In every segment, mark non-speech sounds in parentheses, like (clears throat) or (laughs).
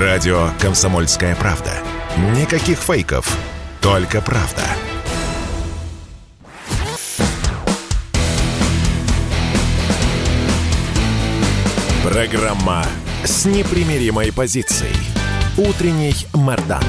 Радио «Комсомольская правда». Никаких фейков, только правда. Программа с непримиримой позицией. Утренний Мордан.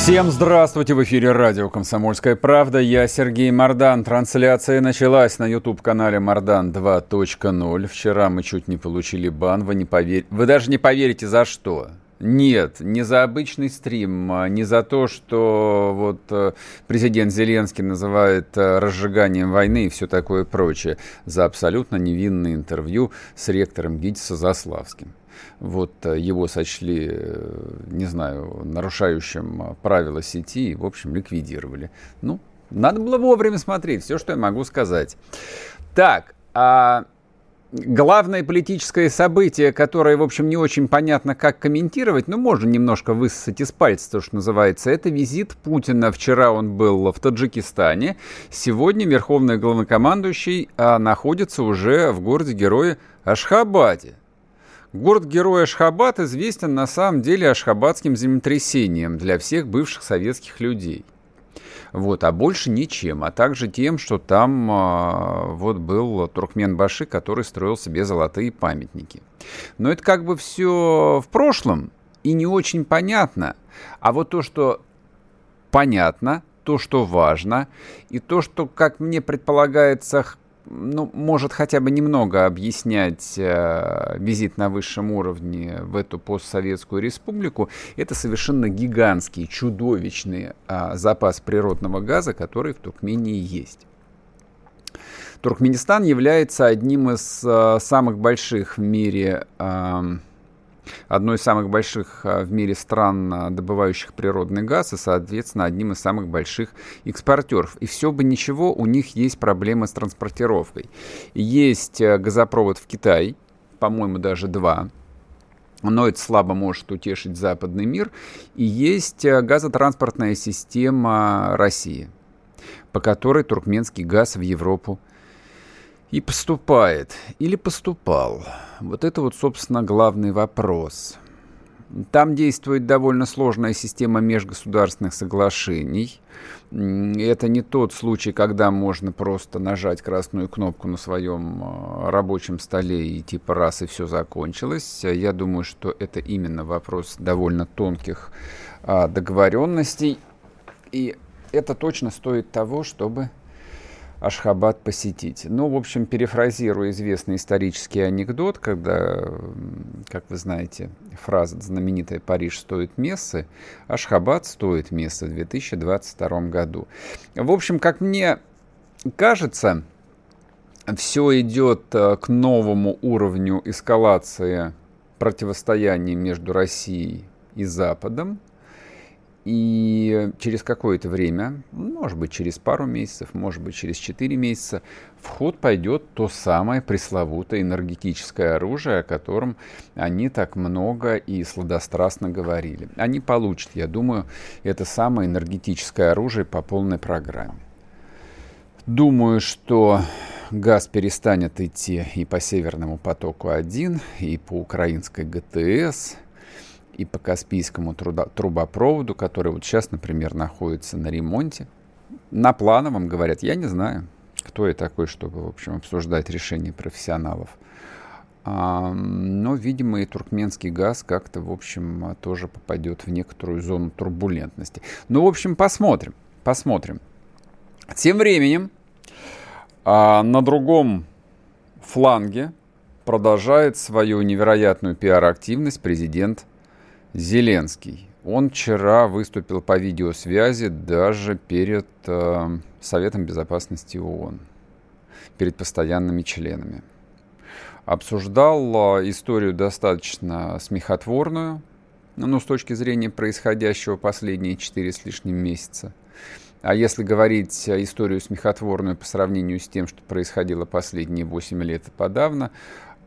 Всем здравствуйте! В эфире радио «Комсомольская правда». Я Сергей Мордан. Трансляция началась на YouTube-канале «Мордан 2.0». Вчера мы чуть не получили бан. Вы, не повер... Вы даже не поверите, за что. Нет, не за обычный стрим, а не за то, что вот э, президент Зеленский называет э, разжиганием войны и все такое прочее. За абсолютно невинное интервью с ректором ГИТИСа Заславским вот э, его сочли, э, не знаю, нарушающим э, правила сети и, в общем, ликвидировали. Ну, надо было вовремя смотреть, все, что я могу сказать. Так, а главное политическое событие, которое, в общем, не очень понятно, как комментировать, но можно немножко высосать из пальца, то, что называется, это визит Путина. Вчера он был в Таджикистане, сегодня верховный главнокомандующий а, находится уже в городе-герое Ашхабаде. Город-герой Ашхабад известен на самом деле ашхабадским землетрясением для всех бывших советских людей. Вот, а больше ничем, а также тем, что там а, вот был Туркмен-Баши, который строил себе золотые памятники. Но это как бы все в прошлом и не очень понятно. А вот то, что понятно, то, что важно, и то, что, как мне предполагается, ну, может хотя бы немного объяснять э, визит на высшем уровне в эту постсоветскую республику, это совершенно гигантский, чудовищный э, запас природного газа, который в Туркмении есть. Туркменистан является одним из э, самых больших в мире э, одной из самых больших а, в мире стран, а, добывающих природный газ, и, соответственно, одним из самых больших экспортеров. И все бы ничего, у них есть проблемы с транспортировкой. Есть э, газопровод в Китай, по-моему, даже два, но это слабо может утешить западный мир. И есть э, газотранспортная система России, по которой туркменский газ в Европу и поступает или поступал. Вот это вот, собственно, главный вопрос. Там действует довольно сложная система межгосударственных соглашений. Это не тот случай, когда можно просто нажать красную кнопку на своем а, рабочем столе и типа раз и все закончилось. Я думаю, что это именно вопрос довольно тонких а, договоренностей. И это точно стоит того, чтобы Ашхабад посетить. Ну, в общем, перефразирую известный исторический анекдот, когда, как вы знаете, фраза знаменитая «Париж стоит мессы», Ашхабад стоит место в 2022 году. В общем, как мне кажется, все идет э, к новому уровню эскалации противостояния между Россией и Западом. И через какое-то время, может быть, через пару месяцев, может быть, через 4 месяца, в ход пойдет то самое пресловутое энергетическое оружие, о котором они так много и сладострастно говорили. Они получат, я думаю, это самое энергетическое оружие по полной программе. Думаю, что газ перестанет идти и по Северному потоку-1, и по украинской ГТС – и по Каспийскому трубопроводу, который вот сейчас, например, находится на ремонте. На плановом, говорят, я не знаю, кто я такой, чтобы, в общем, обсуждать решения профессионалов. А, но, видимо, и туркменский газ как-то, в общем, тоже попадет в некоторую зону турбулентности. Ну, в общем, посмотрим, посмотрим. Тем временем а, на другом фланге продолжает свою невероятную пиар-активность президент Зеленский. Он вчера выступил по видеосвязи даже перед э, Советом Безопасности ООН, перед постоянными членами. Обсуждал э, историю достаточно смехотворную, ну, с точки зрения происходящего последние четыре с лишним месяца. А если говорить историю смехотворную по сравнению с тем, что происходило последние 8 лет и подавно,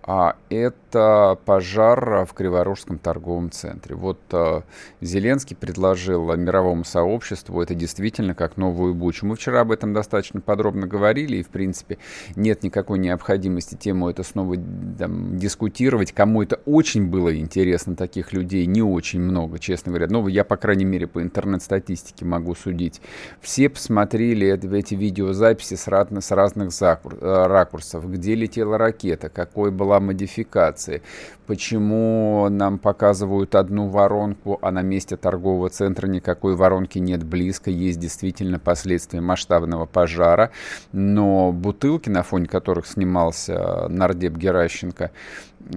а это пожар в Криворожском торговом центре. Вот э, Зеленский предложил мировому сообществу это действительно как новую бучу. Мы вчера об этом достаточно подробно говорили, и, в принципе, нет никакой необходимости тему это снова там, дискутировать. Кому это очень было интересно, таких людей не очень много, честно говоря. Но я, по крайней мере, по интернет-статистике могу судить. Все посмотрели эти видеозаписи с, с разных э, ракурсов, где летела ракета, какой была была модификации. Почему нам показывают одну воронку, а на месте торгового центра никакой воронки нет близко, есть действительно последствия масштабного пожара, но бутылки, на фоне которых снимался Нардеп Геращенко,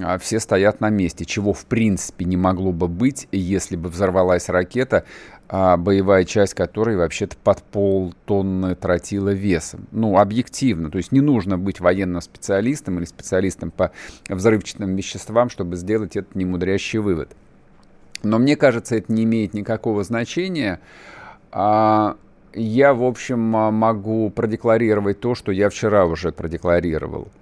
а, все стоят на месте, чего в принципе не могло бы быть, если бы взорвалась ракета, а боевая часть которой вообще-то под полтонны тротила весом. Ну, объективно. То есть не нужно быть военным специалистом или специалистом по взрывчатым веществам, чтобы сделать этот немудрящий вывод. Но мне кажется, это не имеет никакого значения. А я, в общем, могу продекларировать то, что я вчера уже продекларировал –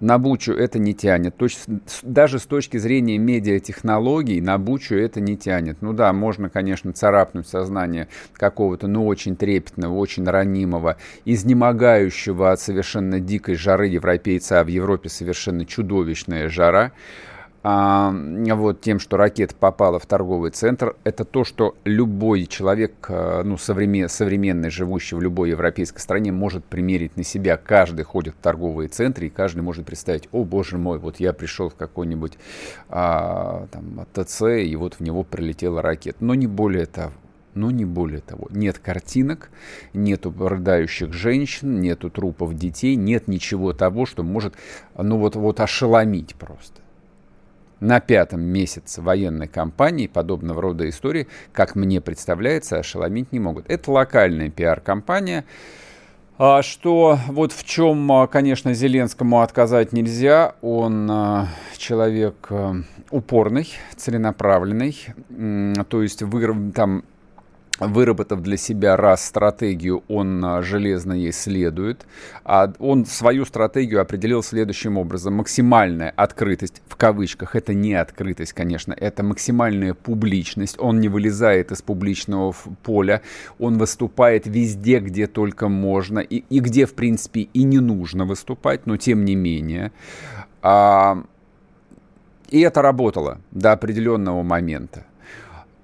на Бучу это не тянет. То есть, даже с точки зрения медиатехнологий на Бучу это не тянет. Ну да, можно, конечно, царапнуть сознание какого-то, ну, очень трепетного, очень ранимого, изнемогающего от совершенно дикой жары европейца, а в Европе совершенно чудовищная жара вот тем, что ракета попала в торговый центр, это то, что любой человек, а, ну, современ, современный, живущий в любой европейской стране, может примерить на себя. Каждый ходит в торговые центры, и каждый может представить, о, боже мой, вот я пришел в какой-нибудь а, там, ТЦ, и вот в него прилетела ракета. Но не более того но не более того. Нет картинок, нету рыдающих женщин, нету трупов детей, нет ничего того, что может, ну вот, вот ошеломить просто на пятом месяце военной кампании подобного рода истории, как мне представляется, ошеломить не могут. Это локальная пиар-компания, а что вот в чем, а, конечно, Зеленскому отказать нельзя. Он а, человек упорный, целенаправленный. То есть вы, там выработав для себя раз стратегию, он а, железно ей следует. А он свою стратегию определил следующим образом. Максимальная открытость, в кавычках, это не открытость, конечно, это максимальная публичность. Он не вылезает из публичного поля, он выступает везде, где только можно, и, и где, в принципе, и не нужно выступать, но тем не менее. А, и это работало до определенного момента.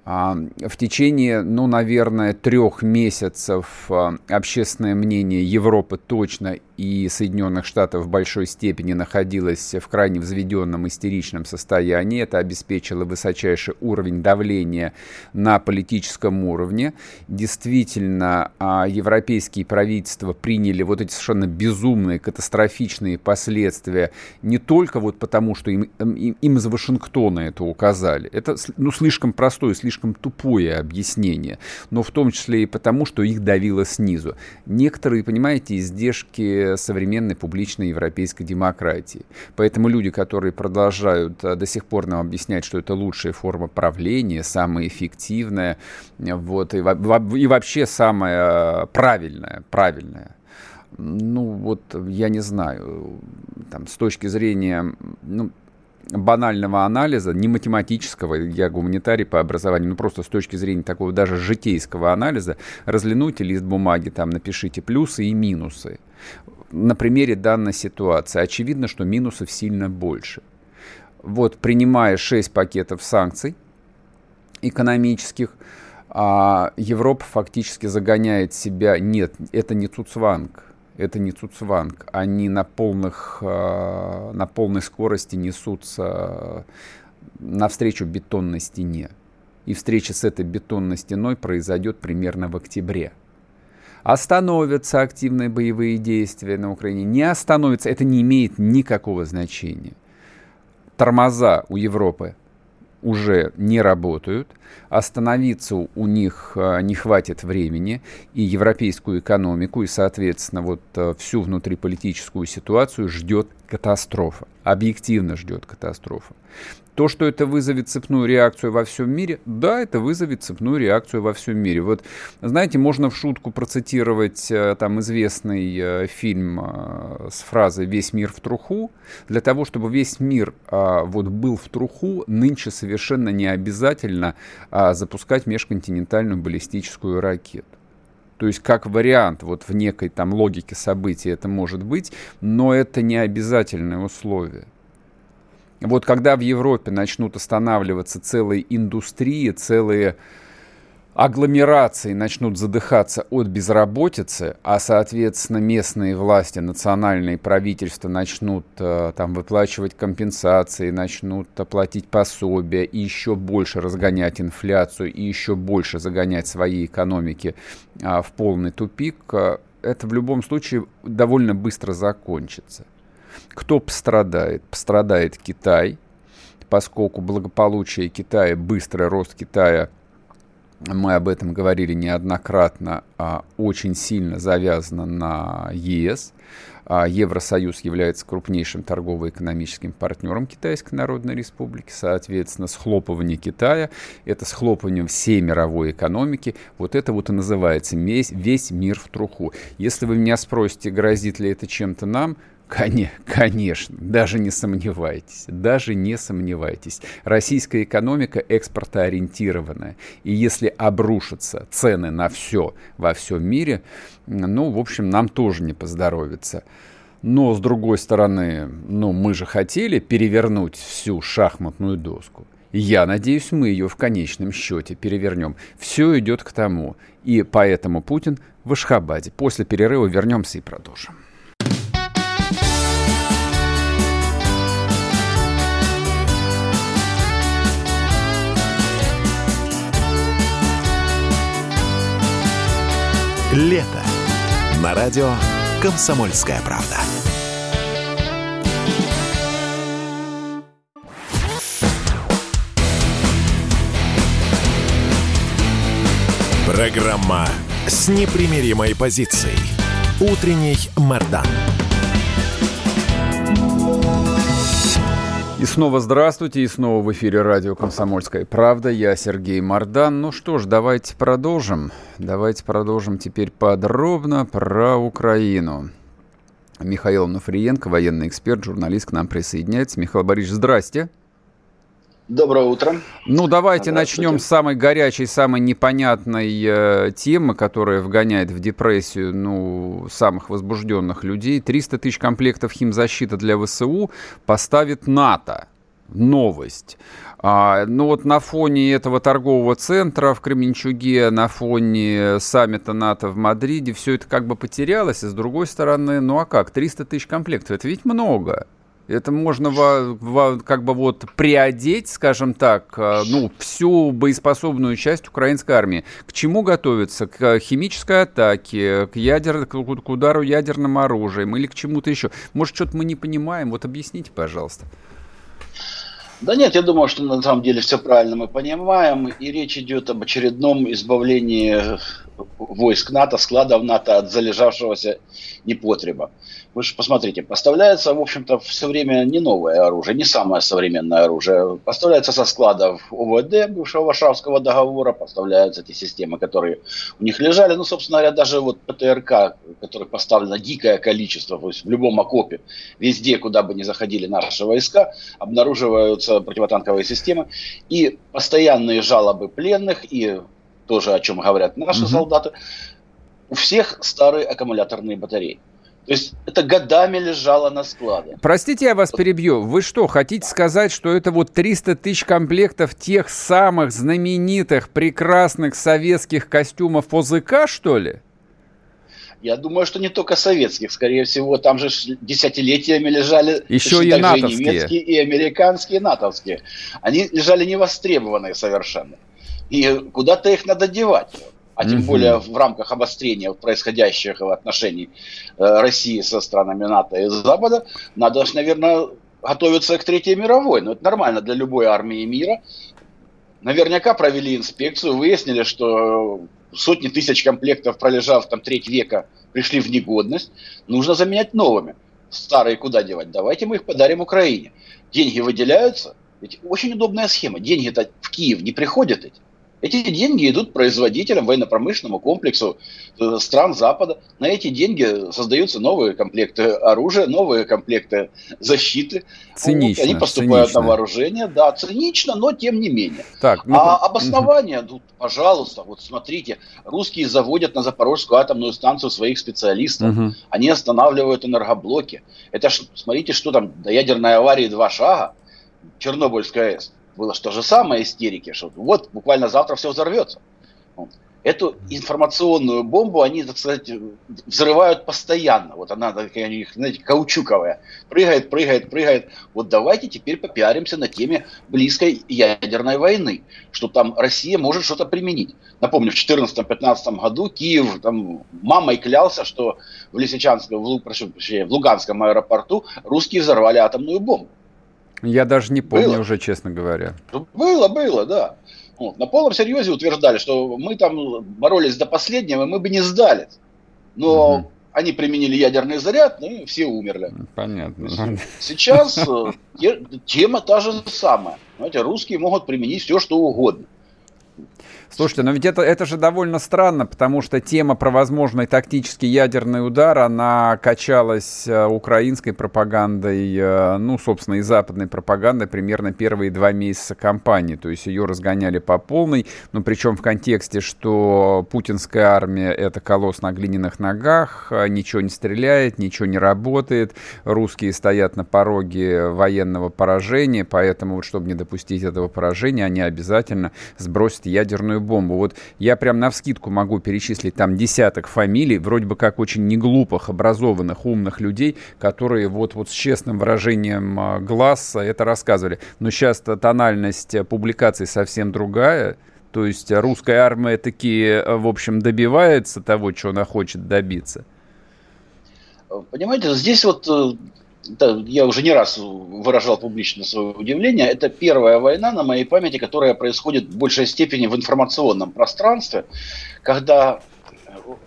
А, в течение, ну, наверное, трех месяцев а, общественное мнение Европы точно и Соединенных Штатов в большой степени находилось в крайне взведенном истеричном состоянии. Это обеспечило высочайший уровень давления на политическом уровне. Действительно, а, европейские правительства приняли вот эти совершенно безумные, катастрофичные последствия не только вот потому, что им, им, им из Вашингтона это указали. Это ну, слишком простое, слишком тупое объяснение. Но в том числе и потому, что их давило снизу. Некоторые, понимаете, издержки современной публичной европейской демократии. Поэтому люди, которые продолжают э, до сих пор нам объяснять, что это лучшая форма правления, самая эффективная, вот, и, и вообще самая правильная, правильная, ну вот я не знаю, там, с точки зрения, ну, банального анализа, не математического, я гуманитарий по образованию, но просто с точки зрения такого даже житейского анализа, разлинуйте лист бумаги, там напишите плюсы и минусы. На примере данной ситуации очевидно, что минусов сильно больше. Вот принимая 6 пакетов санкций экономических, а Европа фактически загоняет себя, нет, это не Цуцванг, это не Цуцванг. Они на, полных, а, на полной скорости несутся навстречу бетонной стене. И встреча с этой бетонной стеной произойдет примерно в октябре. Остановятся активные боевые действия на Украине, не остановятся, это не имеет никакого значения. Тормоза у Европы уже не работают, остановиться у них э, не хватит времени, и европейскую экономику, и, соответственно, вот э, всю внутриполитическую ситуацию ждет катастрофа. Объективно ждет катастрофа. То, что это вызовет цепную реакцию во всем мире, да, это вызовет цепную реакцию во всем мире. Вот, знаете, можно в шутку процитировать э, там известный э, фильм э, с фразой «Весь мир в труху». Для того, чтобы весь мир а, вот был в труху, нынче совершенно не обязательно а, запускать межконтинентальную баллистическую ракету. То есть как вариант, вот в некой там логике событий это может быть, но это не обязательное условие. Вот когда в Европе начнут останавливаться целые индустрии, целые агломерации начнут задыхаться от безработицы, а, соответственно, местные власти, национальные правительства начнут э, там выплачивать компенсации, начнут оплатить пособия и еще больше разгонять инфляцию и еще больше загонять свои экономики а, в полный тупик, э, это в любом случае довольно быстро закончится. Кто пострадает? Пострадает Китай, поскольку благополучие Китая, быстрый рост Китая, мы об этом говорили неоднократно, а, очень сильно завязано на ЕС. А, Евросоюз является крупнейшим торгово-экономическим партнером Китайской Народной Республики. Соответственно, схлопывание Китая – это схлопывание всей мировой экономики. Вот это вот и называется весь, весь мир в труху. Если вы меня спросите, грозит ли это чем-то нам – Конечно, даже не сомневайтесь, даже не сомневайтесь. Российская экономика экспортоориентированная. И если обрушатся цены на все во всем мире, ну, в общем, нам тоже не поздоровится. Но, с другой стороны, ну, мы же хотели перевернуть всю шахматную доску. Я надеюсь, мы ее в конечном счете перевернем. Все идет к тому. И поэтому Путин в Ашхабаде. После перерыва вернемся и продолжим. Лето. На радио «Комсомольская правда». Программа с непримиримой позицией. Утренний Мордан. И снова здравствуйте, и снова в эфире радио «Комсомольская правда». Я Сергей Мордан. Ну что ж, давайте продолжим. Давайте продолжим теперь подробно про Украину. Михаил Нафриенко, военный эксперт, журналист, к нам присоединяется. Михаил Борисович, здрасте. Доброе утро. Ну, давайте начнем с самой горячей, самой непонятной э, темы, которая вгоняет в депрессию ну, самых возбужденных людей. 300 тысяч комплектов химзащиты для ВСУ поставит НАТО. Новость. А, ну вот на фоне этого торгового центра в Кременчуге, на фоне саммита НАТО в Мадриде, все это как бы потерялось. И с другой стороны, ну а как, 300 тысяч комплектов, это ведь много. Это можно во, во, как бы вот приодеть, скажем так, э, ну, всю боеспособную часть украинской армии. К чему готовиться? К химической атаке, к, ядер, к удару ядерным оружием или к чему-то еще? Может, что-то мы не понимаем? Вот объясните, пожалуйста. Да нет, я думаю, что на самом деле все правильно мы понимаем. И речь идет об очередном избавлении войск НАТО, складов НАТО от залежавшегося непотреба. Вы же посмотрите, поставляется, в общем-то, все время не новое оружие, не самое современное оружие. Поставляется со складов ОВД, бывшего Варшавского договора, поставляются эти системы, которые у них лежали. Ну, собственно говоря, даже вот ПТРК, который поставлено дикое количество, то есть в любом окопе, везде, куда бы ни заходили наши войска, обнаруживаются противотанковые системы. И постоянные жалобы пленных, и тоже о чем говорят наши угу. солдаты, у всех старые аккумуляторные батареи. То есть это годами лежало на складе. Простите, я вас перебью. Вы что, хотите сказать, что это вот 300 тысяч комплектов тех самых знаменитых, прекрасных советских костюмов ОЗК, что ли? Я думаю, что не только советских, скорее всего, там же десятилетиями лежали еще и натовские. И немецкие, и американские, и натовские. Они лежали невостребованные совершенно. И куда-то их надо девать а тем более в рамках обострения происходящих отношений э, России со странами НАТО и Запада, надо, наверное, готовиться к Третьей мировой. Но это нормально для любой армии мира. Наверняка провели инспекцию, выяснили, что сотни тысяч комплектов, пролежав там треть века, пришли в негодность, нужно заменять новыми. старые куда девать? Давайте мы их подарим Украине. Деньги выделяются. Ведь очень удобная схема. Деньги-то в Киев не приходят эти. Эти деньги идут производителям, военно-промышленному комплексу э, стран Запада. На эти деньги создаются новые комплекты оружия, новые комплекты защиты. Цинично. Вот, они поступают цинично. на вооружение. Да, цинично, но тем не менее. Так, ну, а обоснование, ну, пожалуйста, вот смотрите, русские заводят на Запорожскую атомную станцию своих специалистов. Угу. Они останавливают энергоблоки. Это ж, смотрите, что там, до ядерной аварии два шага, Чернобыльская АЭС было что же самое истерики, что вот буквально завтра все взорвется. Эту информационную бомбу они, так сказать, взрывают постоянно. Вот она такая, знаете, каучуковая. Прыгает, прыгает, прыгает. Вот давайте теперь попиаримся на теме близкой ядерной войны. Что там Россия может что-то применить. Напомню, в 2014-2015 году Киев там мамой клялся, что в Лисичанском, в, прошу в Луганском аэропорту русские взорвали атомную бомбу. Я даже не помню было. уже, честно говоря. Было, было, да. Вот. На полном серьезе утверждали, что мы там боролись до последнего, мы бы не сдались. Но угу. они применили ядерный заряд, ну и все умерли. Понятно. Сейчас э, тема та же самая. Знаете, русские могут применить все, что угодно. Слушайте, но ведь это, это же довольно странно, потому что тема про возможный тактический ядерный удар, она качалась э, украинской пропагандой, э, ну, собственно, и западной пропагандой примерно первые два месяца кампании. То есть ее разгоняли по полной, ну, причем в контексте, что путинская армия — это колосс на глиняных ногах, э, ничего не стреляет, ничего не работает, русские стоят на пороге военного поражения, поэтому вот, чтобы не допустить этого поражения, они обязательно сбросят ядерную бомбу. Вот я прям на вскидку могу перечислить там десяток фамилий, вроде бы как очень неглупых, образованных, умных людей, которые вот, вот с честным выражением а, глаз это рассказывали. Но сейчас тональность публикаций совсем другая. То есть русская армия таки, в общем, добивается того, чего она хочет добиться. Понимаете, здесь вот э, я уже не раз выражал публично свое удивление, это первая война на моей памяти, которая происходит в большей степени в информационном пространстве, когда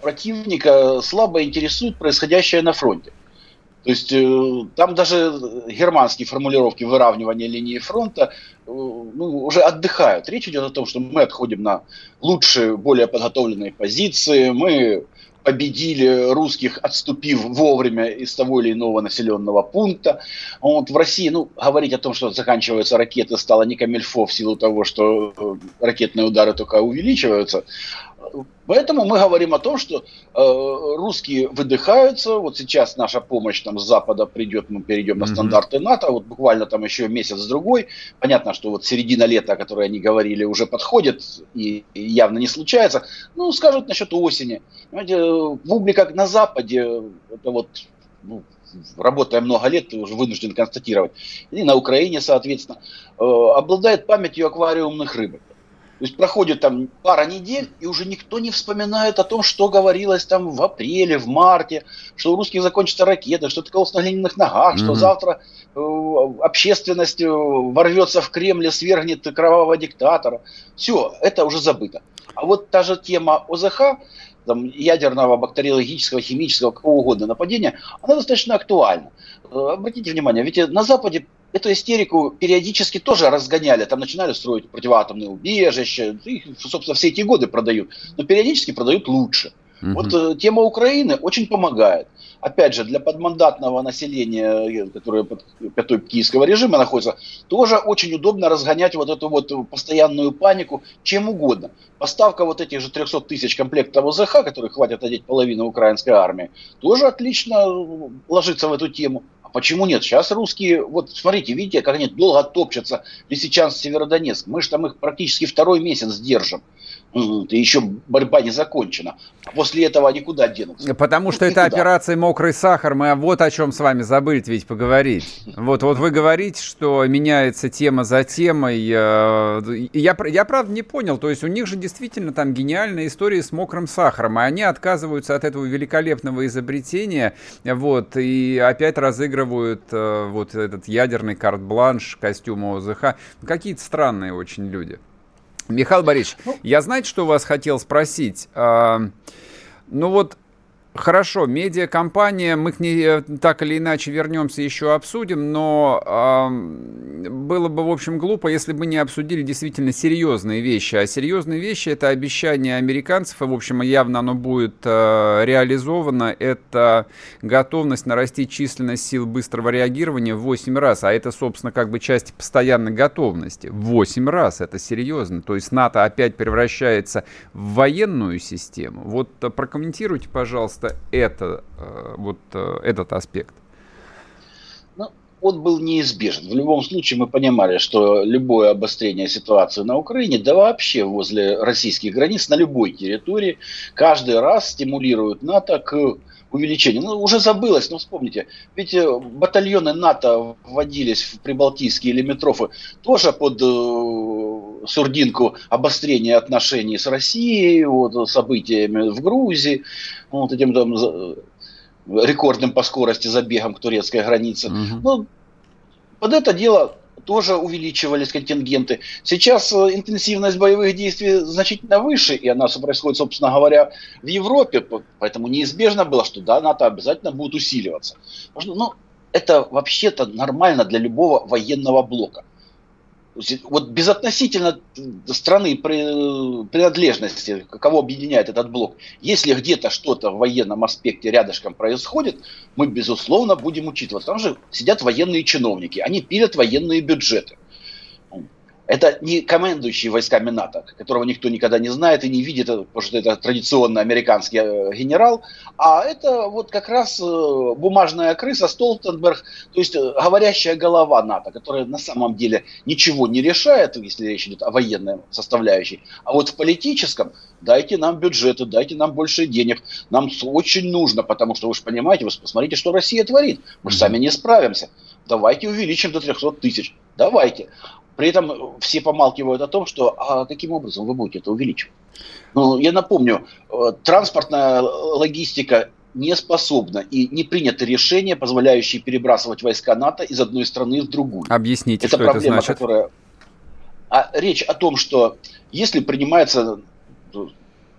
противника слабо интересует происходящее на фронте. То есть э, там даже германские формулировки выравнивания линии фронта э, ну, уже отдыхают. Речь идет о том, что мы отходим на лучшие, более подготовленные позиции, мы победили русских, отступив вовремя из того или иного населенного пункта. Вот в России, ну, говорить о том, что заканчиваются ракеты, стало не камельфо в силу того, что э, ракетные удары только увеличиваются. Поэтому мы говорим о том, что э, русские выдыхаются. Вот сейчас наша помощь там с Запада придет, мы перейдем на стандарты НАТО. Вот буквально там еще месяц-другой. Понятно, что вот середина лета, о которой они говорили, уже подходит и, и явно не случается. Ну, скажут насчет осени. Понимаете, публика на Западе, это вот ну, работая много лет, ты уже вынужден констатировать, и на Украине, соответственно, э, обладает памятью аквариумных рыбок. То есть проходит там пара недель, и уже никто не вспоминает о том, что говорилось там в апреле, в марте, что у русских закончатся ракеты, что такое на глиняных ногах, mm-hmm. что завтра э, общественность э, ворвется в Кремль и свергнет кровавого диктатора. Все, это уже забыто. А вот та же тема ОЗХ, там, ядерного, бактериологического, химического, какого угодно нападения, она достаточно актуальна. Э, обратите внимание, ведь на Западе эту истерику периодически тоже разгоняли. Там начинали строить противоатомные убежища. Их, собственно, все эти годы продают. Но периодически продают лучше. Угу. Вот э, тема Украины очень помогает. Опять же, для подмандатного населения, э, которое под пятой киевского режима находится, тоже очень удобно разгонять вот эту вот постоянную панику чем угодно. Поставка вот этих же 300 тысяч комплектов ОЗХ, которые хватит одеть половину украинской армии, тоже отлично ложится в эту тему. Почему нет? Сейчас русские, вот смотрите, видите, как они долго топчатся, Лисичанск, Северодонецк. Мы же там их практически второй месяц держим. И еще борьба не закончена. А после этого они куда денутся? Потому что это операция «Мокрый сахар». Мы вот о чем с вами забыли ведь поговорить. Вот, вот вы говорите, что меняется тема за темой. Э, я, я правда не понял. То есть у них же действительно там гениальная история с мокрым сахаром. И они отказываются от этого великолепного изобретения. Вот, и опять разыгрывают э, вот этот ядерный карт-бланш костюма ОЗХ. Какие-то странные очень люди. Михаил Борисович, ну, я, знаете, что вас хотел спросить? А, ну вот Хорошо, медиакомпания, мы к ней э, так или иначе вернемся, еще обсудим, но э, было бы, в общем, глупо, если бы не обсудили действительно серьезные вещи. А серьезные вещи — это обещание американцев, и, в общем, явно оно будет э, реализовано. Это готовность нарастить численность сил быстрого реагирования в 8 раз, а это, собственно, как бы часть постоянной готовности. В 8 раз, это серьезно. То есть НАТО опять превращается в военную систему. Вот э, прокомментируйте, пожалуйста, просто это, э, вот э, этот аспект? Ну, он был неизбежен. В любом случае мы понимали, что любое обострение ситуации на Украине, да вообще возле российских границ, на любой территории, каждый раз стимулирует НАТО к увеличению. Ну, уже забылось, но вспомните. Ведь э, батальоны НАТО вводились в прибалтийские лимитрофы тоже под э, сурдинку обострения отношений с Россией, вот, событиями в Грузии, вот этим там рекордным по скорости забегом к турецкой границе. Угу. Ну, под это дело тоже увеличивались контингенты. Сейчас э, интенсивность боевых действий значительно выше, и она происходит, собственно говоря, в Европе, поэтому неизбежно было, что да, НАТО обязательно будет усиливаться. Потому что, ну, это вообще-то нормально для любого военного блока вот безотносительно страны принадлежности, кого объединяет этот блок, если где-то что-то в военном аспекте рядышком происходит, мы, безусловно, будем учитывать. Там же сидят военные чиновники, они пилят военные бюджеты. Это не командующий войсками НАТО, которого никто никогда не знает и не видит, потому что это традиционно американский э, генерал, а это вот как раз э, бумажная крыса Столтенберг, то есть э, говорящая голова НАТО, которая на самом деле ничего не решает, если речь идет о военной составляющей, а вот в политическом дайте нам бюджеты, дайте нам больше денег, нам очень нужно, потому что вы же понимаете, вы посмотрите, что Россия творит, мы же сами не справимся. Давайте увеличим до 300 тысяч. Давайте. При этом все помалкивают о том, что а каким образом вы будете это увеличивать. Ну, я напомню, э, транспортная логистика не способна и не принято решение, позволяющее перебрасывать войска НАТО из одной страны в другую. Объясните, это что проблема, это значит? Которая... А речь о том, что если принимается ну,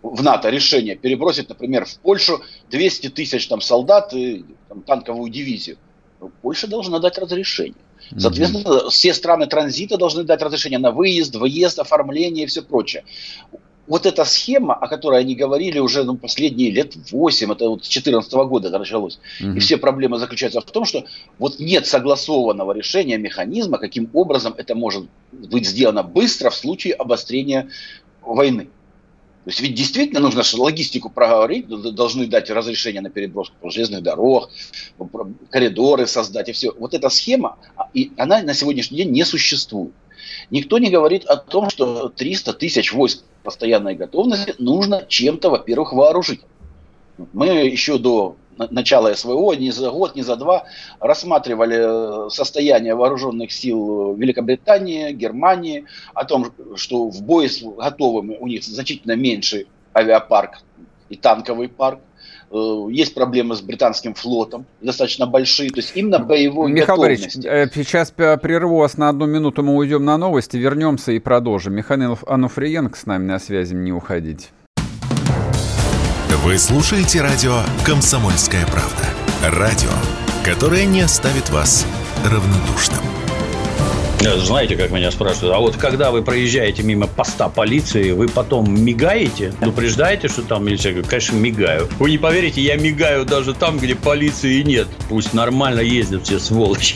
в НАТО решение перебросить, например, в Польшу 200 тысяч там, солдат и там, танковую дивизию, Польша должна дать разрешение. Соответственно, mm-hmm. все страны транзита должны дать разрешение на выезд, выезд, оформление и все прочее. Вот эта схема, о которой они говорили уже ну, последние лет 8, это вот с 2014 года это началось, mm-hmm. и все проблемы заключаются в том, что вот нет согласованного решения механизма, каким образом это может быть сделано быстро в случае обострения войны. То есть ведь действительно нужно логистику проговорить, должны дать разрешение на переброску железных дорог, коридоры создать и все. Вот эта схема, а, и она на сегодняшний день не существует. Никто не говорит о том, что 300 тысяч войск постоянной готовности нужно чем-то, во-первых, вооружить. Мы еще до начала СВО, не за год, не за два, рассматривали э, состояние вооруженных сил Великобритании, Германии, о том, что в бой с готовыми у них значительно меньше авиапарк и танковый парк. Э, есть проблемы с британским флотом, достаточно большие, то есть именно боевой Михаил готовности. Борисович, э, сейчас прерву вас на одну минуту, мы уйдем на новости, вернемся и продолжим. Михаил Ануфриенко с нами на связи, не уходить. Вы слушаете радио «Комсомольская правда». Радио, которое не оставит вас равнодушным. Знаете, как меня спрашивают, а вот когда вы проезжаете мимо поста полиции, вы потом мигаете? Предупреждаете, что там милиция? Говорю, конечно, мигаю. Вы не поверите, я мигаю даже там, где полиции нет. Пусть нормально ездят все сволочи.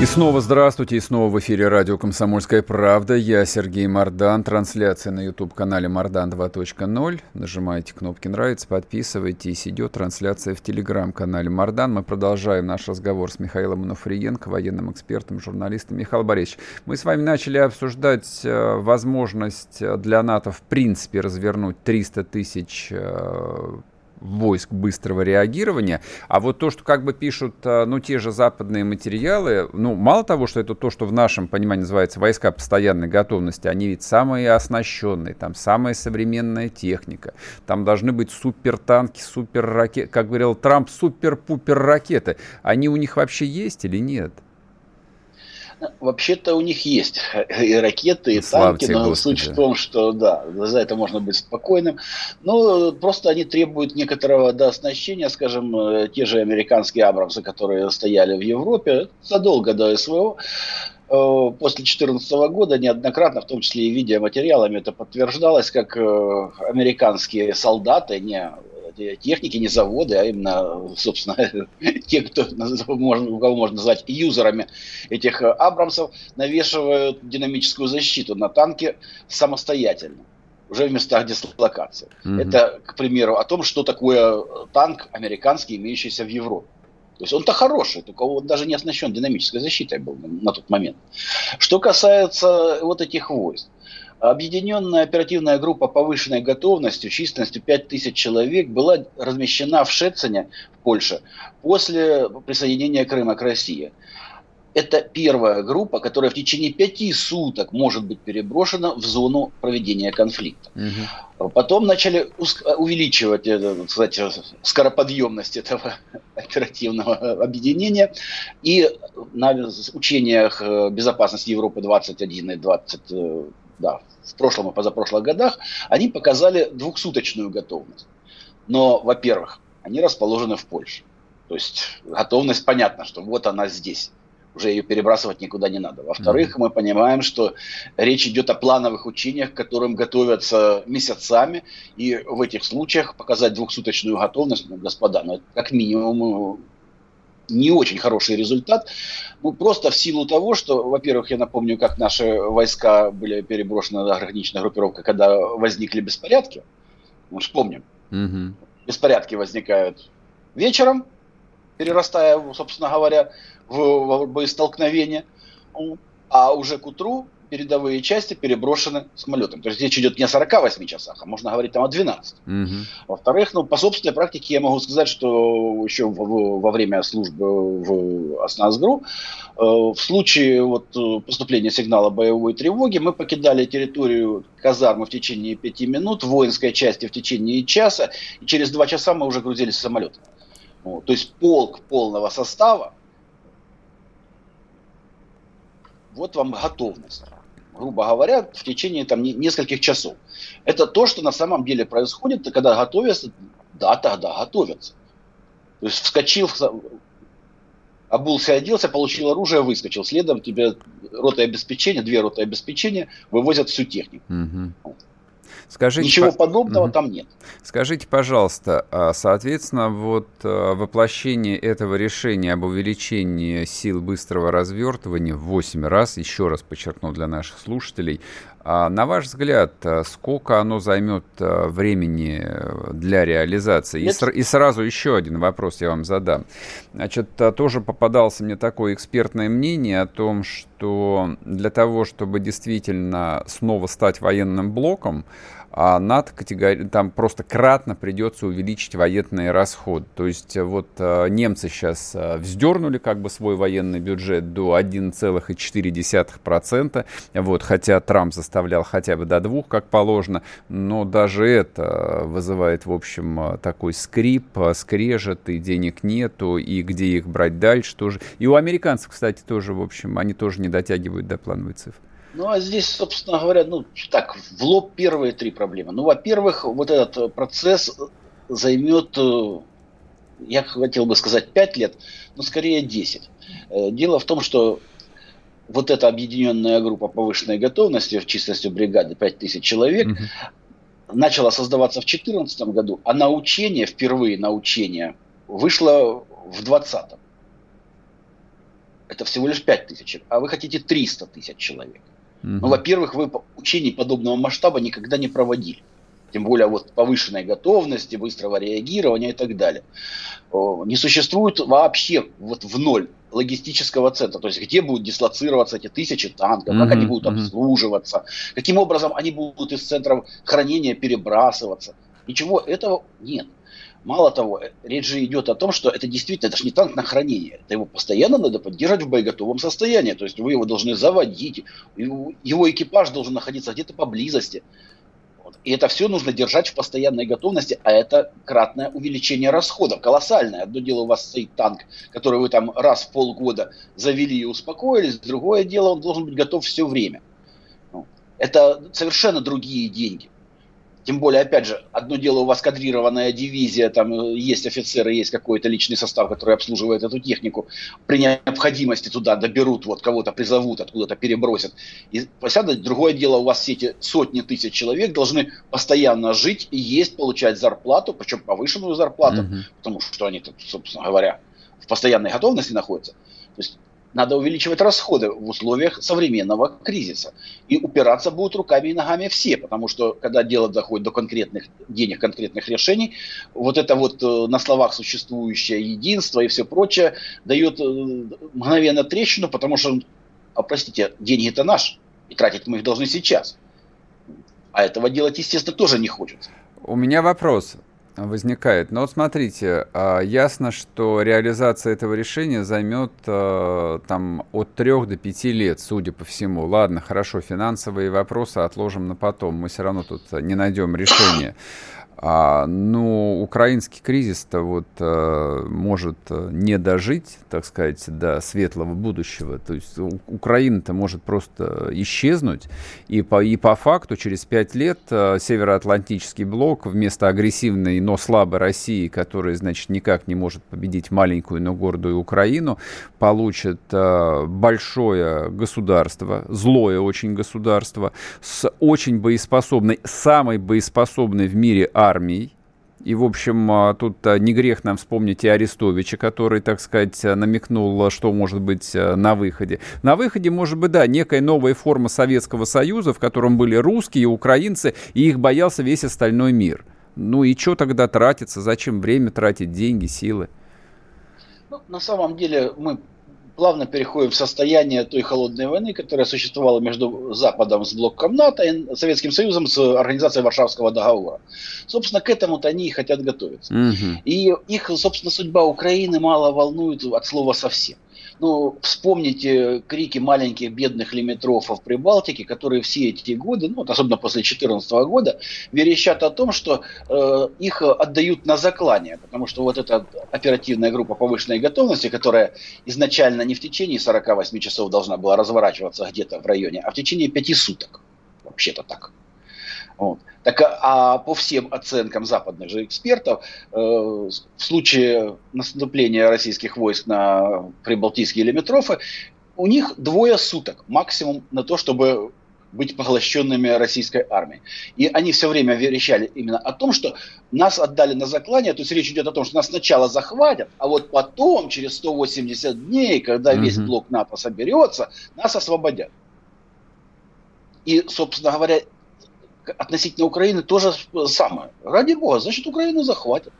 И снова здравствуйте, и снова в эфире радио «Комсомольская правда». Я Сергей Мордан. Трансляция на YouTube-канале «Мордан 2.0». Нажимайте кнопки «Нравится», подписывайтесь. Идет трансляция в Телеграм-канале «Мордан». Мы продолжаем наш разговор с Михаилом Анафриенко, военным экспертом, журналистом. Михаил Борисович, мы с вами начали обсуждать э, возможность для НАТО в принципе развернуть 300 тысяч э, войск быстрого реагирования. А вот то, что как бы пишут, э, ну, те же западные материалы, ну, мало того, что это то, что в нашем понимании называется войска постоянной готовности, они ведь самые оснащенные, там самая современная техника, там должны быть супертанки, суперракеты, как говорил Трамп, супер-пупер ракеты. Они у них вообще есть или нет? Вообще-то у них есть (laughs) и ракеты, и Славьте танки, но Господи. суть в том, что да, за это можно быть спокойным. Но просто они требуют некоторого дооснащения, скажем, э, те же американские Абрамсы, которые стояли в Европе задолго до СВО. Э, после 2014 года неоднократно, в том числе и видеоматериалами, это подтверждалось, как э, американские солдаты, не техники, не заводы, а именно, собственно, (laughs) те, кто, можно, кого можно назвать юзерами этих э, Абрамсов, навешивают динамическую защиту на танке самостоятельно уже в местах дислокации. Mm-hmm. Это, к примеру, о том, что такое танк американский, имеющийся в Европе. То есть он-то хороший, только он даже не оснащен динамической защитой был на, на тот момент. Что касается вот этих войск. Объединенная оперативная группа повышенной готовностью численностью 5000 человек была размещена в Шецене, в Польше, после присоединения Крыма к России. Это первая группа, которая в течение пяти суток может быть переброшена в зону проведения конфликта. Угу. Потом начали увеличивать, кстати, скороподъемность этого (laughs) оперативного объединения. И на учениях э, безопасности Европы 21 и 20 да, в прошлом и позапрошлых годах, они показали двухсуточную готовность. Но, во-первых, они расположены в Польше. То есть готовность понятно, что вот она здесь. Уже ее перебрасывать никуда не надо. Во-вторых, mm-hmm. мы понимаем, что речь идет о плановых учениях, к которым готовятся месяцами. И в этих случаях показать двухсуточную готовность, ну, господа, ну, это как минимум не очень хороший результат. Ну, просто в силу того, что, во-первых, я напомню, как наши войска были переброшены на ограниченная группировка, когда возникли беспорядки. Мы вспомним. Угу. Беспорядки возникают вечером, перерастая, собственно говоря, в, в боестолкновение. А уже к утру передовые части переброшены самолетом. То есть речь идет не о 48 часах, а можно говорить там о 12. Угу. Во-вторых, ну, по собственной практике я могу сказать, что еще в, в, во время службы в Осназгру э, в случае вот, поступления сигнала боевой тревоги мы покидали территорию казармы в течение пяти минут, воинской части в течение часа, и через два часа мы уже грузились в самолет. Вот, то есть полк полного состава вот вам готовность грубо говоря, в течение там, нескольких часов. Это то, что на самом деле происходит, когда готовятся, да, тогда готовятся. То есть вскочил, обулся, оделся, получил оружие, выскочил. Следом тебе рота обеспечения, две роты обеспечения вывозят всю технику. Угу. Скажите, Ничего по... подобного угу. там нет. Скажите, пожалуйста, а, соответственно, вот а, воплощение этого решения об увеличении сил быстрого развертывания в 8 раз, еще раз подчеркну для наших слушателей, на ваш взгляд, сколько оно займет времени э, для реализации? И, и сразу еще один вопрос я вам задам. Значит, тоже попадался мне такое экспертное мнение о том, что для того, чтобы действительно снова стать военным блоком, а НАТО категори... там просто кратно придется увеличить военные расходы. То есть э, вот э, немцы сейчас э, вздернули как бы свой военный бюджет до 1,4%, вот, хотя Трамп заставлял хотя бы до 2, как положено, но даже это вызывает, в общем, такой скрип, скрежет, и денег нету, и где их брать дальше тоже. И у американцев, кстати, тоже, в общем, они тоже не дотягивают до плановой цифры. Ну, а здесь, собственно говоря, ну, так, в лоб первые три проблемы. Ну, во-первых, вот этот процесс займет, э, я хотел бы сказать, 5 лет, но скорее 10. Э, дело в том, что вот эта объединенная группа повышенной готовности в численностью бригады 5000 человек угу. начала создаваться в 2014 году, а на учение, впервые на учение, вышло в 2020. Это всего лишь 5 тысяч, а вы хотите 300 тысяч человек. Ну, во-первых, вы учений подобного масштаба никогда не проводили. Тем более вот повышенной готовности, быстрого реагирования и так далее. Не существует вообще вот в ноль логистического центра, то есть где будут дислоцироваться эти тысячи танков, mm-hmm. как они будут обслуживаться, каким образом они будут из центров хранения перебрасываться. Ничего этого нет. Мало того, речь же идет о том, что это действительно, это же не танк на хранение. Это его постоянно надо поддерживать в боеготовом состоянии. То есть вы его должны заводить, его экипаж должен находиться где-то поблизости. И это все нужно держать в постоянной готовности, а это кратное увеличение расходов, колоссальное. Одно дело у вас стоит танк, который вы там раз в полгода завели и успокоились, другое дело он должен быть готов все время. Ну, это совершенно другие деньги. Тем более, опять же, одно дело у вас кадрированная дивизия, там э, есть офицеры, есть какой-то личный состав, который обслуживает эту технику. При необходимости туда доберут, вот кого-то призовут, откуда-то перебросят. И посядут. Другое дело, у вас все эти сотни тысяч человек должны постоянно жить и есть, получать зарплату, причем повышенную зарплату, угу. потому что они, собственно говоря, в постоянной готовности находятся. То есть надо увеличивать расходы в условиях современного кризиса. И упираться будут руками и ногами все, потому что когда дело доходит до конкретных денег, конкретных решений, вот это вот э, на словах существующее единство и все прочее дает э, мгновенно трещину, потому что, а простите, деньги это наши, и тратить мы их должны сейчас. А этого делать, естественно, тоже не хочется. У меня вопрос возникает. Но вот смотрите, а, ясно, что реализация этого решения займет а, там от 3 до 5 лет, судя по всему. Ладно, хорошо, финансовые вопросы отложим на потом. Мы все равно тут не найдем решения. А, ну, украинский кризис-то вот а, может э, не дожить, так сказать, до светлого будущего. То есть Украина-то может просто исчезнуть, и по, и по факту через пять лет а, Североатлантический блок вместо агрессивной, но слабой России, которая, значит, никак не может победить маленькую, но гордую Украину, получит а, большое государство, злое очень государство, с очень боеспособной, самой боеспособной в мире армией, армией. И, в общем, а, тут а, не грех нам вспомнить и Арестовича, который, так сказать, намекнул, что может быть а, на выходе. На выходе, может быть, да, некая новая форма Советского Союза, в котором были русские, украинцы, и их боялся весь остальной мир. Ну и что тогда тратиться? Зачем время тратить, деньги, силы? Ну, на самом деле мы плавно переходим в состояние той холодной войны, которая существовала между Западом с блоком НАТО и Советским Союзом с Организацией Варшавского договора. Собственно, к этому-то они и хотят готовиться. Угу. И их, собственно, судьба Украины мало волнует от слова совсем. Ну, вспомните крики маленьких бедных лимитрофов при Балтике, которые все эти годы, ну, особенно после 2014 года, верещат о том, что э, их отдают на заклание, потому что вот эта оперативная группа повышенной готовности, которая изначально не в течение 48 часов должна была разворачиваться где-то в районе, а в течение 5 суток. Вообще-то так. Вот. Так, а по всем оценкам западных же экспертов, э, в случае наступления российских войск на прибалтийские лимитрофы, у них двое суток максимум на то, чтобы быть поглощенными российской армией. И они все время верещали именно о том, что нас отдали на заклание, то есть речь идет о том, что нас сначала захватят, а вот потом, через 180 дней, когда mm-hmm. весь блок НАТО соберется, нас освободят. И, собственно говоря, относительно Украины тоже самое. Ради бога, значит, Украину захватят.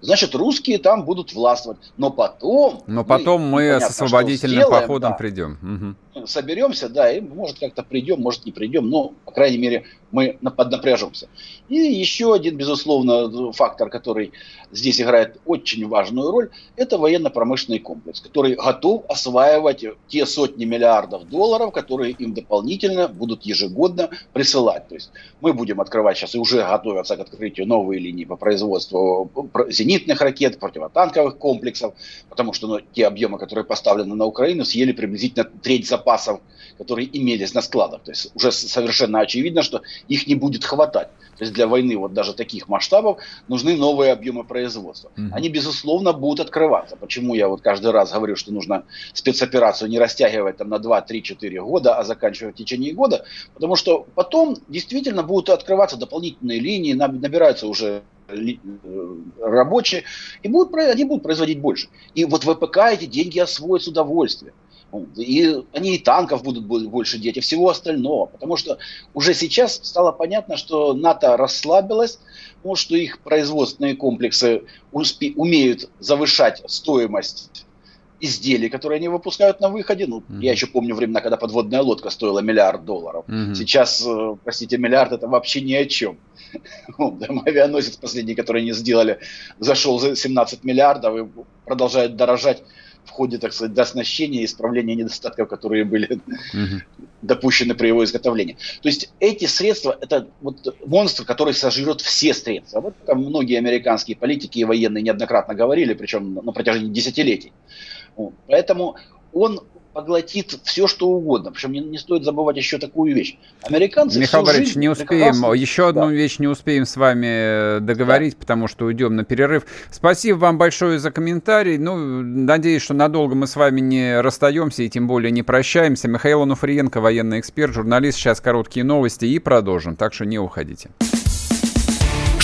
Значит, русские там будут властвовать. Но потом... Но потом мы, мы с освободительным сделаем, походом да. придем. Угу соберемся, да, и может как-то придем, может не придем, но, по крайней мере, мы поднапряжемся. И еще один, безусловно, фактор, который здесь играет очень важную роль, это военно-промышленный комплекс, который готов осваивать те сотни миллиардов долларов, которые им дополнительно будут ежегодно присылать. То есть мы будем открывать сейчас и уже готовятся к открытию новые линии по производству зенитных ракет, противотанковых комплексов, потому что ну, те объемы, которые поставлены на Украину, съели приблизительно треть запасов, которые имелись на складах. То есть уже совершенно очевидно, что их не будет хватать. То есть для войны вот даже таких масштабов нужны новые объемы производства. Mm-hmm. Они, безусловно, будут открываться. Почему я вот каждый раз говорю, что нужно спецоперацию не растягивать там на 2, 3, 4 года, а заканчивать в течение года? Потому что потом действительно будут открываться дополнительные линии, набираются уже рабочие, и будут, они будут производить больше. И вот ВПК эти деньги освоят с удовольствием. И они и танков будут больше деть, и всего остального. Потому что уже сейчас стало понятно, что НАТО расслабилась, потому что их производственные комплексы успе- умеют завышать стоимость изделий, которые они выпускают на выходе. Ну, mm-hmm. я еще помню времена, когда подводная лодка стоила миллиард долларов. Mm-hmm. Сейчас, э, простите, миллиард это вообще ни о чем. (laughs) Авианосец последний, который они сделали, зашел за 17 миллиардов и продолжает дорожать в ходе, так сказать, дооснащения и исправления недостатков, которые были угу. (laughs) допущены при его изготовлении. То есть эти средства – это вот монстр, который сожрет все средства. Вот там многие американские политики и военные неоднократно говорили, причем на протяжении десятилетий. Поэтому он поглотит все, что угодно. Причем не, не стоит забывать еще такую вещь. Американцы Михаил Борисович, не успеем, еще одну да. вещь не успеем с вами э, договорить, да. потому что уйдем на перерыв. Спасибо вам большое за комментарий. Ну, надеюсь, что надолго мы с вами не расстаемся и тем более не прощаемся. Михаил Ануфриенко, военный эксперт, журналист. Сейчас короткие новости и продолжим, так что не уходите.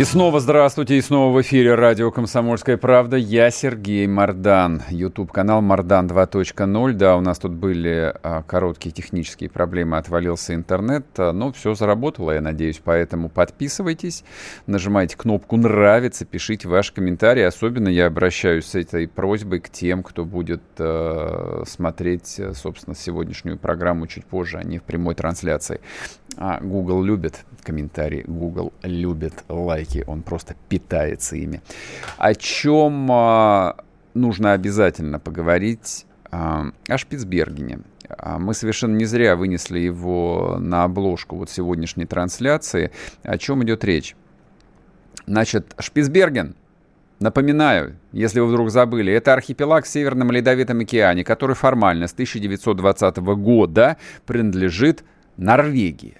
И снова здравствуйте, и снова в эфире радио «Комсомольская правда». Я Сергей Мордан. YouTube-канал «Мордан 2.0». Да, у нас тут были а, короткие технические проблемы, отвалился интернет, а, но все заработало, я надеюсь. Поэтому подписывайтесь, нажимайте кнопку «Нравится», пишите ваши комментарии. Особенно я обращаюсь с этой просьбой к тем, кто будет а, смотреть, собственно, сегодняшнюю программу чуть позже, а не в прямой трансляции. А, Google любит комментарии, Google любит лайки, он просто питается ими. О чем а, нужно обязательно поговорить? А, о Шпицбергене. А, мы совершенно не зря вынесли его на обложку вот сегодняшней трансляции. О чем идет речь? Значит, Шпицберген, напоминаю, если вы вдруг забыли, это архипелаг в Северном Ледовитом океане, который формально с 1920 года принадлежит Норвегии.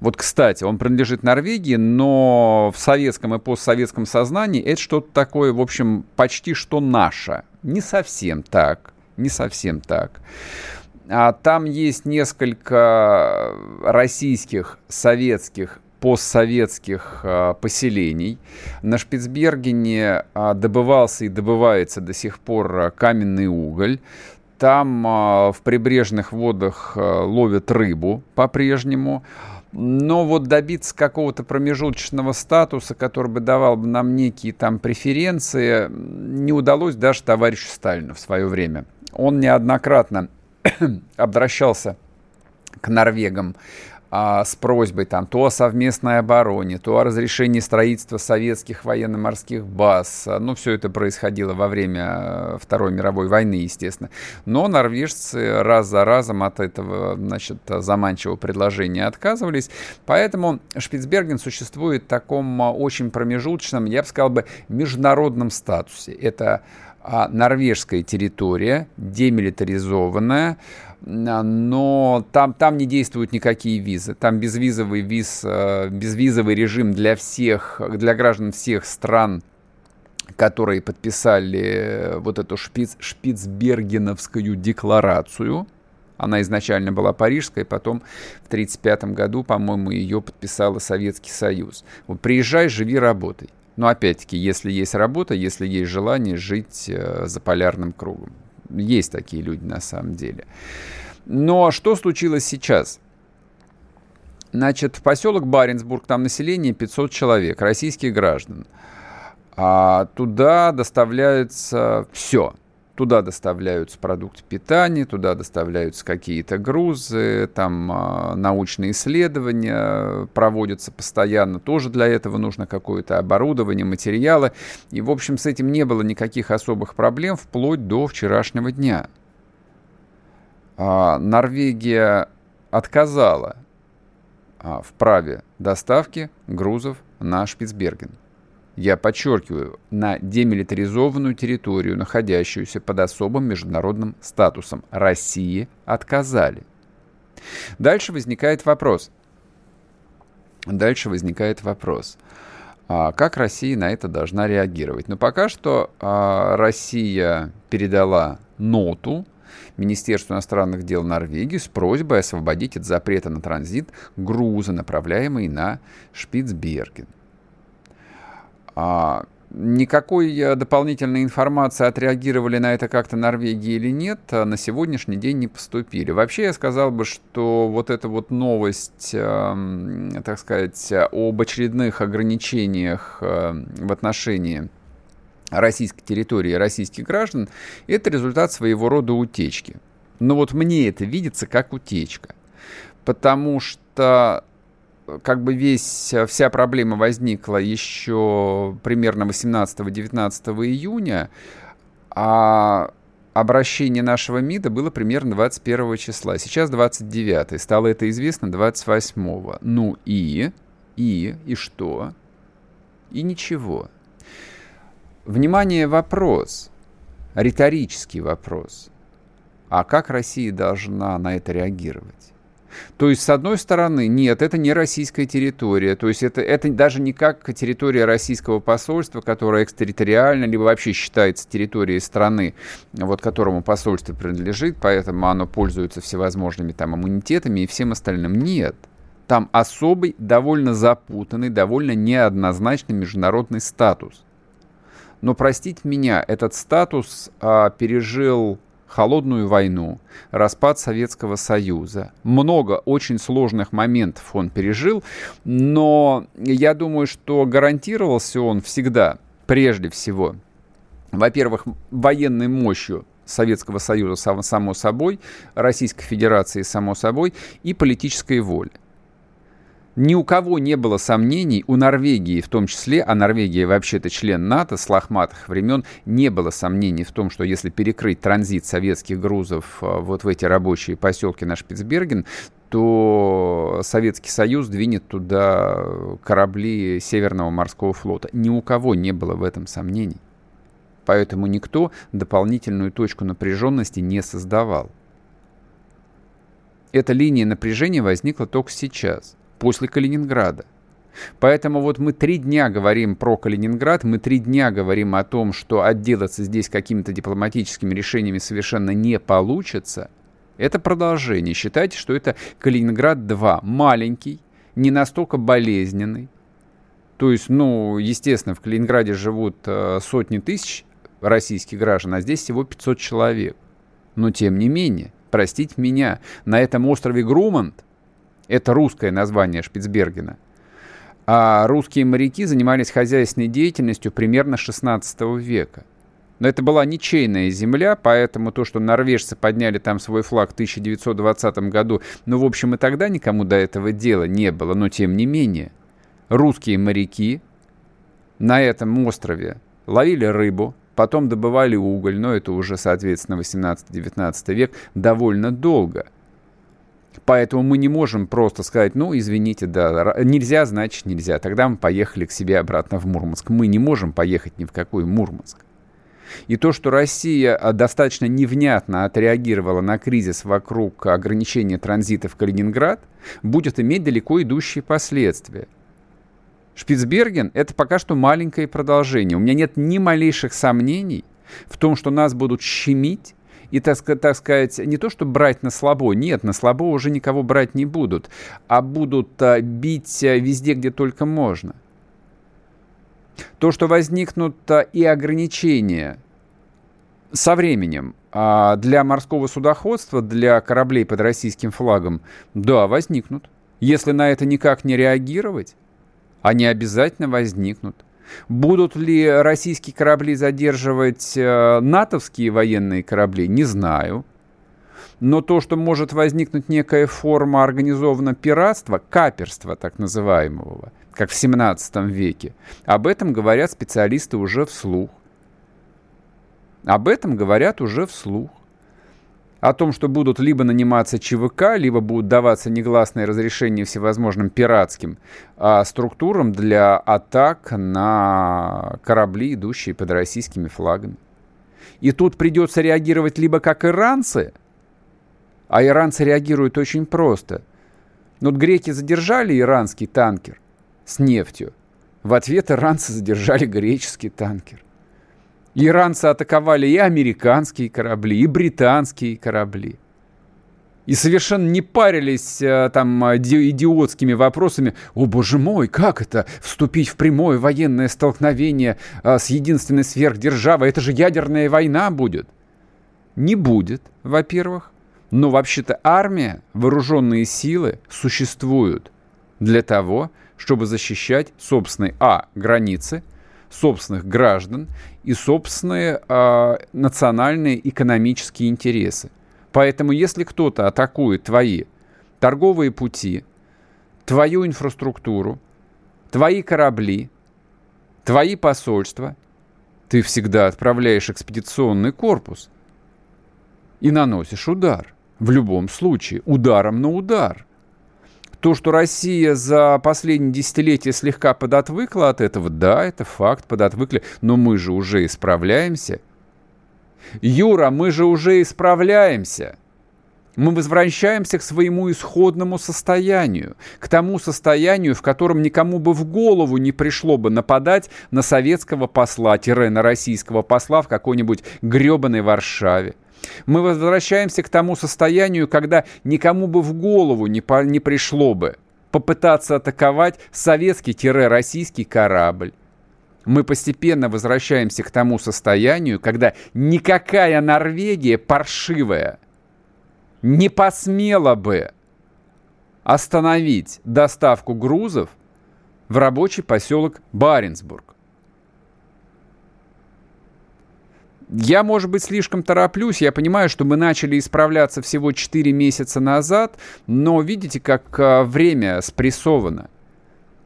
Вот, кстати, он принадлежит Норвегии, но в советском и постсоветском сознании это что-то такое, в общем, почти что наше. Не совсем так, не совсем так. А там есть несколько российских, советских, постсоветских а, поселений. На Шпицбергене а, добывался и добывается до сих пор а, каменный уголь. Там а, в прибрежных водах а, ловят рыбу по-прежнему. Но вот добиться какого-то промежуточного статуса, который бы давал бы нам некие там преференции, не удалось даже товарищу Сталину в свое время. Он неоднократно (clears throat) обращался к норвегам а, с просьбой там, то о совместной обороне, то о разрешении строительства советских военно-морских баз. Ну, все это происходило во время э, Второй мировой войны, естественно. Но норвежцы раз за разом от этого значит, заманчивого предложения отказывались. Поэтому Шпицберген существует в таком а, очень промежуточном, я бы сказал бы, международном статусе. Это а, норвежская территория, демилитаризованная, но там, там не действуют никакие визы. Там безвизовый, виз, э, безвизовый режим для всех, для граждан всех стран, которые подписали э, вот эту шпиц, Шпицбергеновскую декларацию. Она изначально была парижской, потом в 1935 году, по-моему, ее подписал Советский Союз. Вот приезжай, живи, работай. Но опять-таки, если есть работа, если есть желание жить э, за полярным кругом. Есть такие люди на самом деле. Но что случилось сейчас? Значит, в поселок Баренцбург, там население 500 человек, российских граждан. А туда доставляется все. Туда доставляются продукты питания, туда доставляются какие-то грузы, там э, научные исследования проводятся постоянно. Тоже для этого нужно какое-то оборудование, материалы. И, в общем, с этим не было никаких особых проблем вплоть до вчерашнего дня. А, Норвегия отказала а, в праве доставки грузов на Шпицберген я подчеркиваю, на демилитаризованную территорию, находящуюся под особым международным статусом. России отказали. Дальше возникает вопрос. Дальше возникает вопрос. А как Россия на это должна реагировать? Но пока что а, Россия передала ноту Министерству иностранных дел Норвегии с просьбой освободить от запрета на транзит грузы, направляемые на Шпицберген. А, никакой э, дополнительной информации, отреагировали на это как-то Норвегии или нет, э, на сегодняшний день не поступили. Вообще я сказал бы, что вот эта вот новость, э, так сказать, об очередных ограничениях э, в отношении российской территории российских граждан, это результат своего рода утечки. Но вот мне это видится как утечка. Потому что как бы весь, вся проблема возникла еще примерно 18-19 июня, а обращение нашего МИДа было примерно 21 числа. Сейчас 29. Стало это известно 28. Ну и? И? И что? И ничего. Внимание, вопрос. Риторический вопрос. А как Россия должна на это реагировать? То есть, с одной стороны, нет, это не российская территория, то есть это, это даже не как территория российского посольства, которая экстерриториальна, либо вообще считается территорией страны, вот которому посольство принадлежит, поэтому оно пользуется всевозможными там иммунитетами и всем остальным. Нет. Там особый, довольно запутанный, довольно неоднозначный международный статус. Но, простите меня, этот статус а, пережил холодную войну, распад Советского Союза. Много очень сложных моментов он пережил, но я думаю, что гарантировался он всегда, прежде всего, во-первых, военной мощью Советского Союза, само собой, Российской Федерации, само собой, и политической волей. Ни у кого не было сомнений, у Норвегии в том числе, а Норвегия вообще-то член НАТО с лохматых времен, не было сомнений в том, что если перекрыть транзит советских грузов а, вот в эти рабочие поселки на Шпицберген, то Советский Союз двинет туда корабли Северного морского флота. Ни у кого не было в этом сомнений. Поэтому никто дополнительную точку напряженности не создавал. Эта линия напряжения возникла только сейчас – после Калининграда. Поэтому вот мы три дня говорим про Калининград, мы три дня говорим о том, что отделаться здесь какими-то дипломатическими решениями совершенно не получится. Это продолжение. Считайте, что это Калининград-2. Маленький, не настолько болезненный. То есть, ну, естественно, в Калининграде живут э, сотни тысяч российских граждан, а здесь всего 500 человек. Но тем не менее, простите меня, на этом острове Грумант это русское название Шпицбергена. А русские моряки занимались хозяйственной деятельностью примерно 16 века. Но это была ничейная земля, поэтому то, что норвежцы подняли там свой флаг в 1920 году, ну, в общем, и тогда никому до этого дела не было. Но, тем не менее, русские моряки на этом острове ловили рыбу, потом добывали уголь, но это уже, соответственно, 18-19 век, довольно долго – Поэтому мы не можем просто сказать, ну, извините, да, нельзя, значит нельзя. Тогда мы поехали к себе обратно в Мурманск. Мы не можем поехать ни в какой Мурманск. И то, что Россия а, достаточно невнятно отреагировала на кризис вокруг ограничения транзита в Калининград, будет иметь далеко идущие последствия. Шпицберген – это пока что маленькое продолжение. У меня нет ни малейших сомнений в том, что нас будут щемить, и, так, так сказать, не то, что брать на слабо, нет, на слабо уже никого брать не будут, а будут а, бить а, везде, где только можно. То, что возникнут а, и ограничения со временем а, для морского судоходства, для кораблей под российским флагом, да, возникнут. Если на это никак не реагировать, они обязательно возникнут. Будут ли российские корабли задерживать э, натовские военные корабли, не знаю. Но то, что может возникнуть некая форма организованного пиратства, каперства так называемого, как в 17 веке, об этом говорят специалисты уже вслух. Об этом говорят уже вслух о том, что будут либо наниматься ЧВК, либо будут даваться негласные разрешения всевозможным пиратским а, структурам для атак на корабли, идущие под российскими флагами. И тут придется реагировать либо как иранцы, А иранцы реагируют очень просто. Ну, вот греки задержали иранский танкер с нефтью. В ответ иранцы задержали греческий танкер. Иранцы атаковали и американские корабли, и британские корабли. И совершенно не парились э, там идиотскими вопросами. О, боже мой, как это вступить в прямое военное столкновение а, с единственной сверхдержавой? Это же ядерная война будет. Не будет, во-первых. Но вообще-то армия, вооруженные силы существуют для того, чтобы защищать собственные, а, границы, собственных граждан и собственные э, национальные экономические интересы. Поэтому если кто-то атакует твои торговые пути, твою инфраструктуру, твои корабли, твои посольства, ты всегда отправляешь экспедиционный корпус и наносишь удар. В любом случае, ударом на удар. То, что Россия за последние десятилетия слегка подотвыкла от этого, да, это факт, подотвыкли, но мы же уже исправляемся. Юра, мы же уже исправляемся. Мы возвращаемся к своему исходному состоянию, к тому состоянию, в котором никому бы в голову не пришло бы нападать на советского посла-на российского посла в какой-нибудь гребаной Варшаве. Мы возвращаемся к тому состоянию, когда никому бы в голову не, по, не пришло бы попытаться атаковать советский-российский корабль. Мы постепенно возвращаемся к тому состоянию, когда никакая Норвегия паршивая не посмела бы остановить доставку грузов в рабочий поселок Баренцбург. Я, может быть, слишком тороплюсь. Я понимаю, что мы начали исправляться всего 4 месяца назад, но видите, как а, время спрессовано.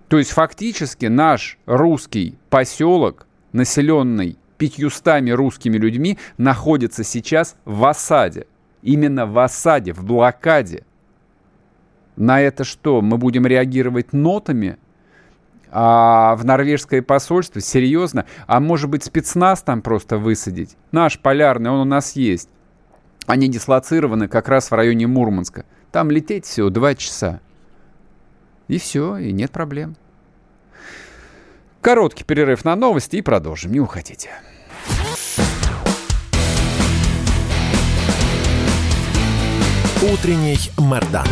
То есть фактически наш русский поселок, населенный пятьюстами русскими людьми, находится сейчас в осаде. Именно в осаде, в блокаде. На это что, мы будем реагировать нотами – а в норвежское посольство? Серьезно? А может быть спецназ там просто высадить? Наш полярный, он у нас есть. Они дислоцированы как раз в районе Мурманска. Там лететь всего два часа. И все, и нет проблем. Короткий перерыв на новости и продолжим. Не уходите. Утренний Мордан.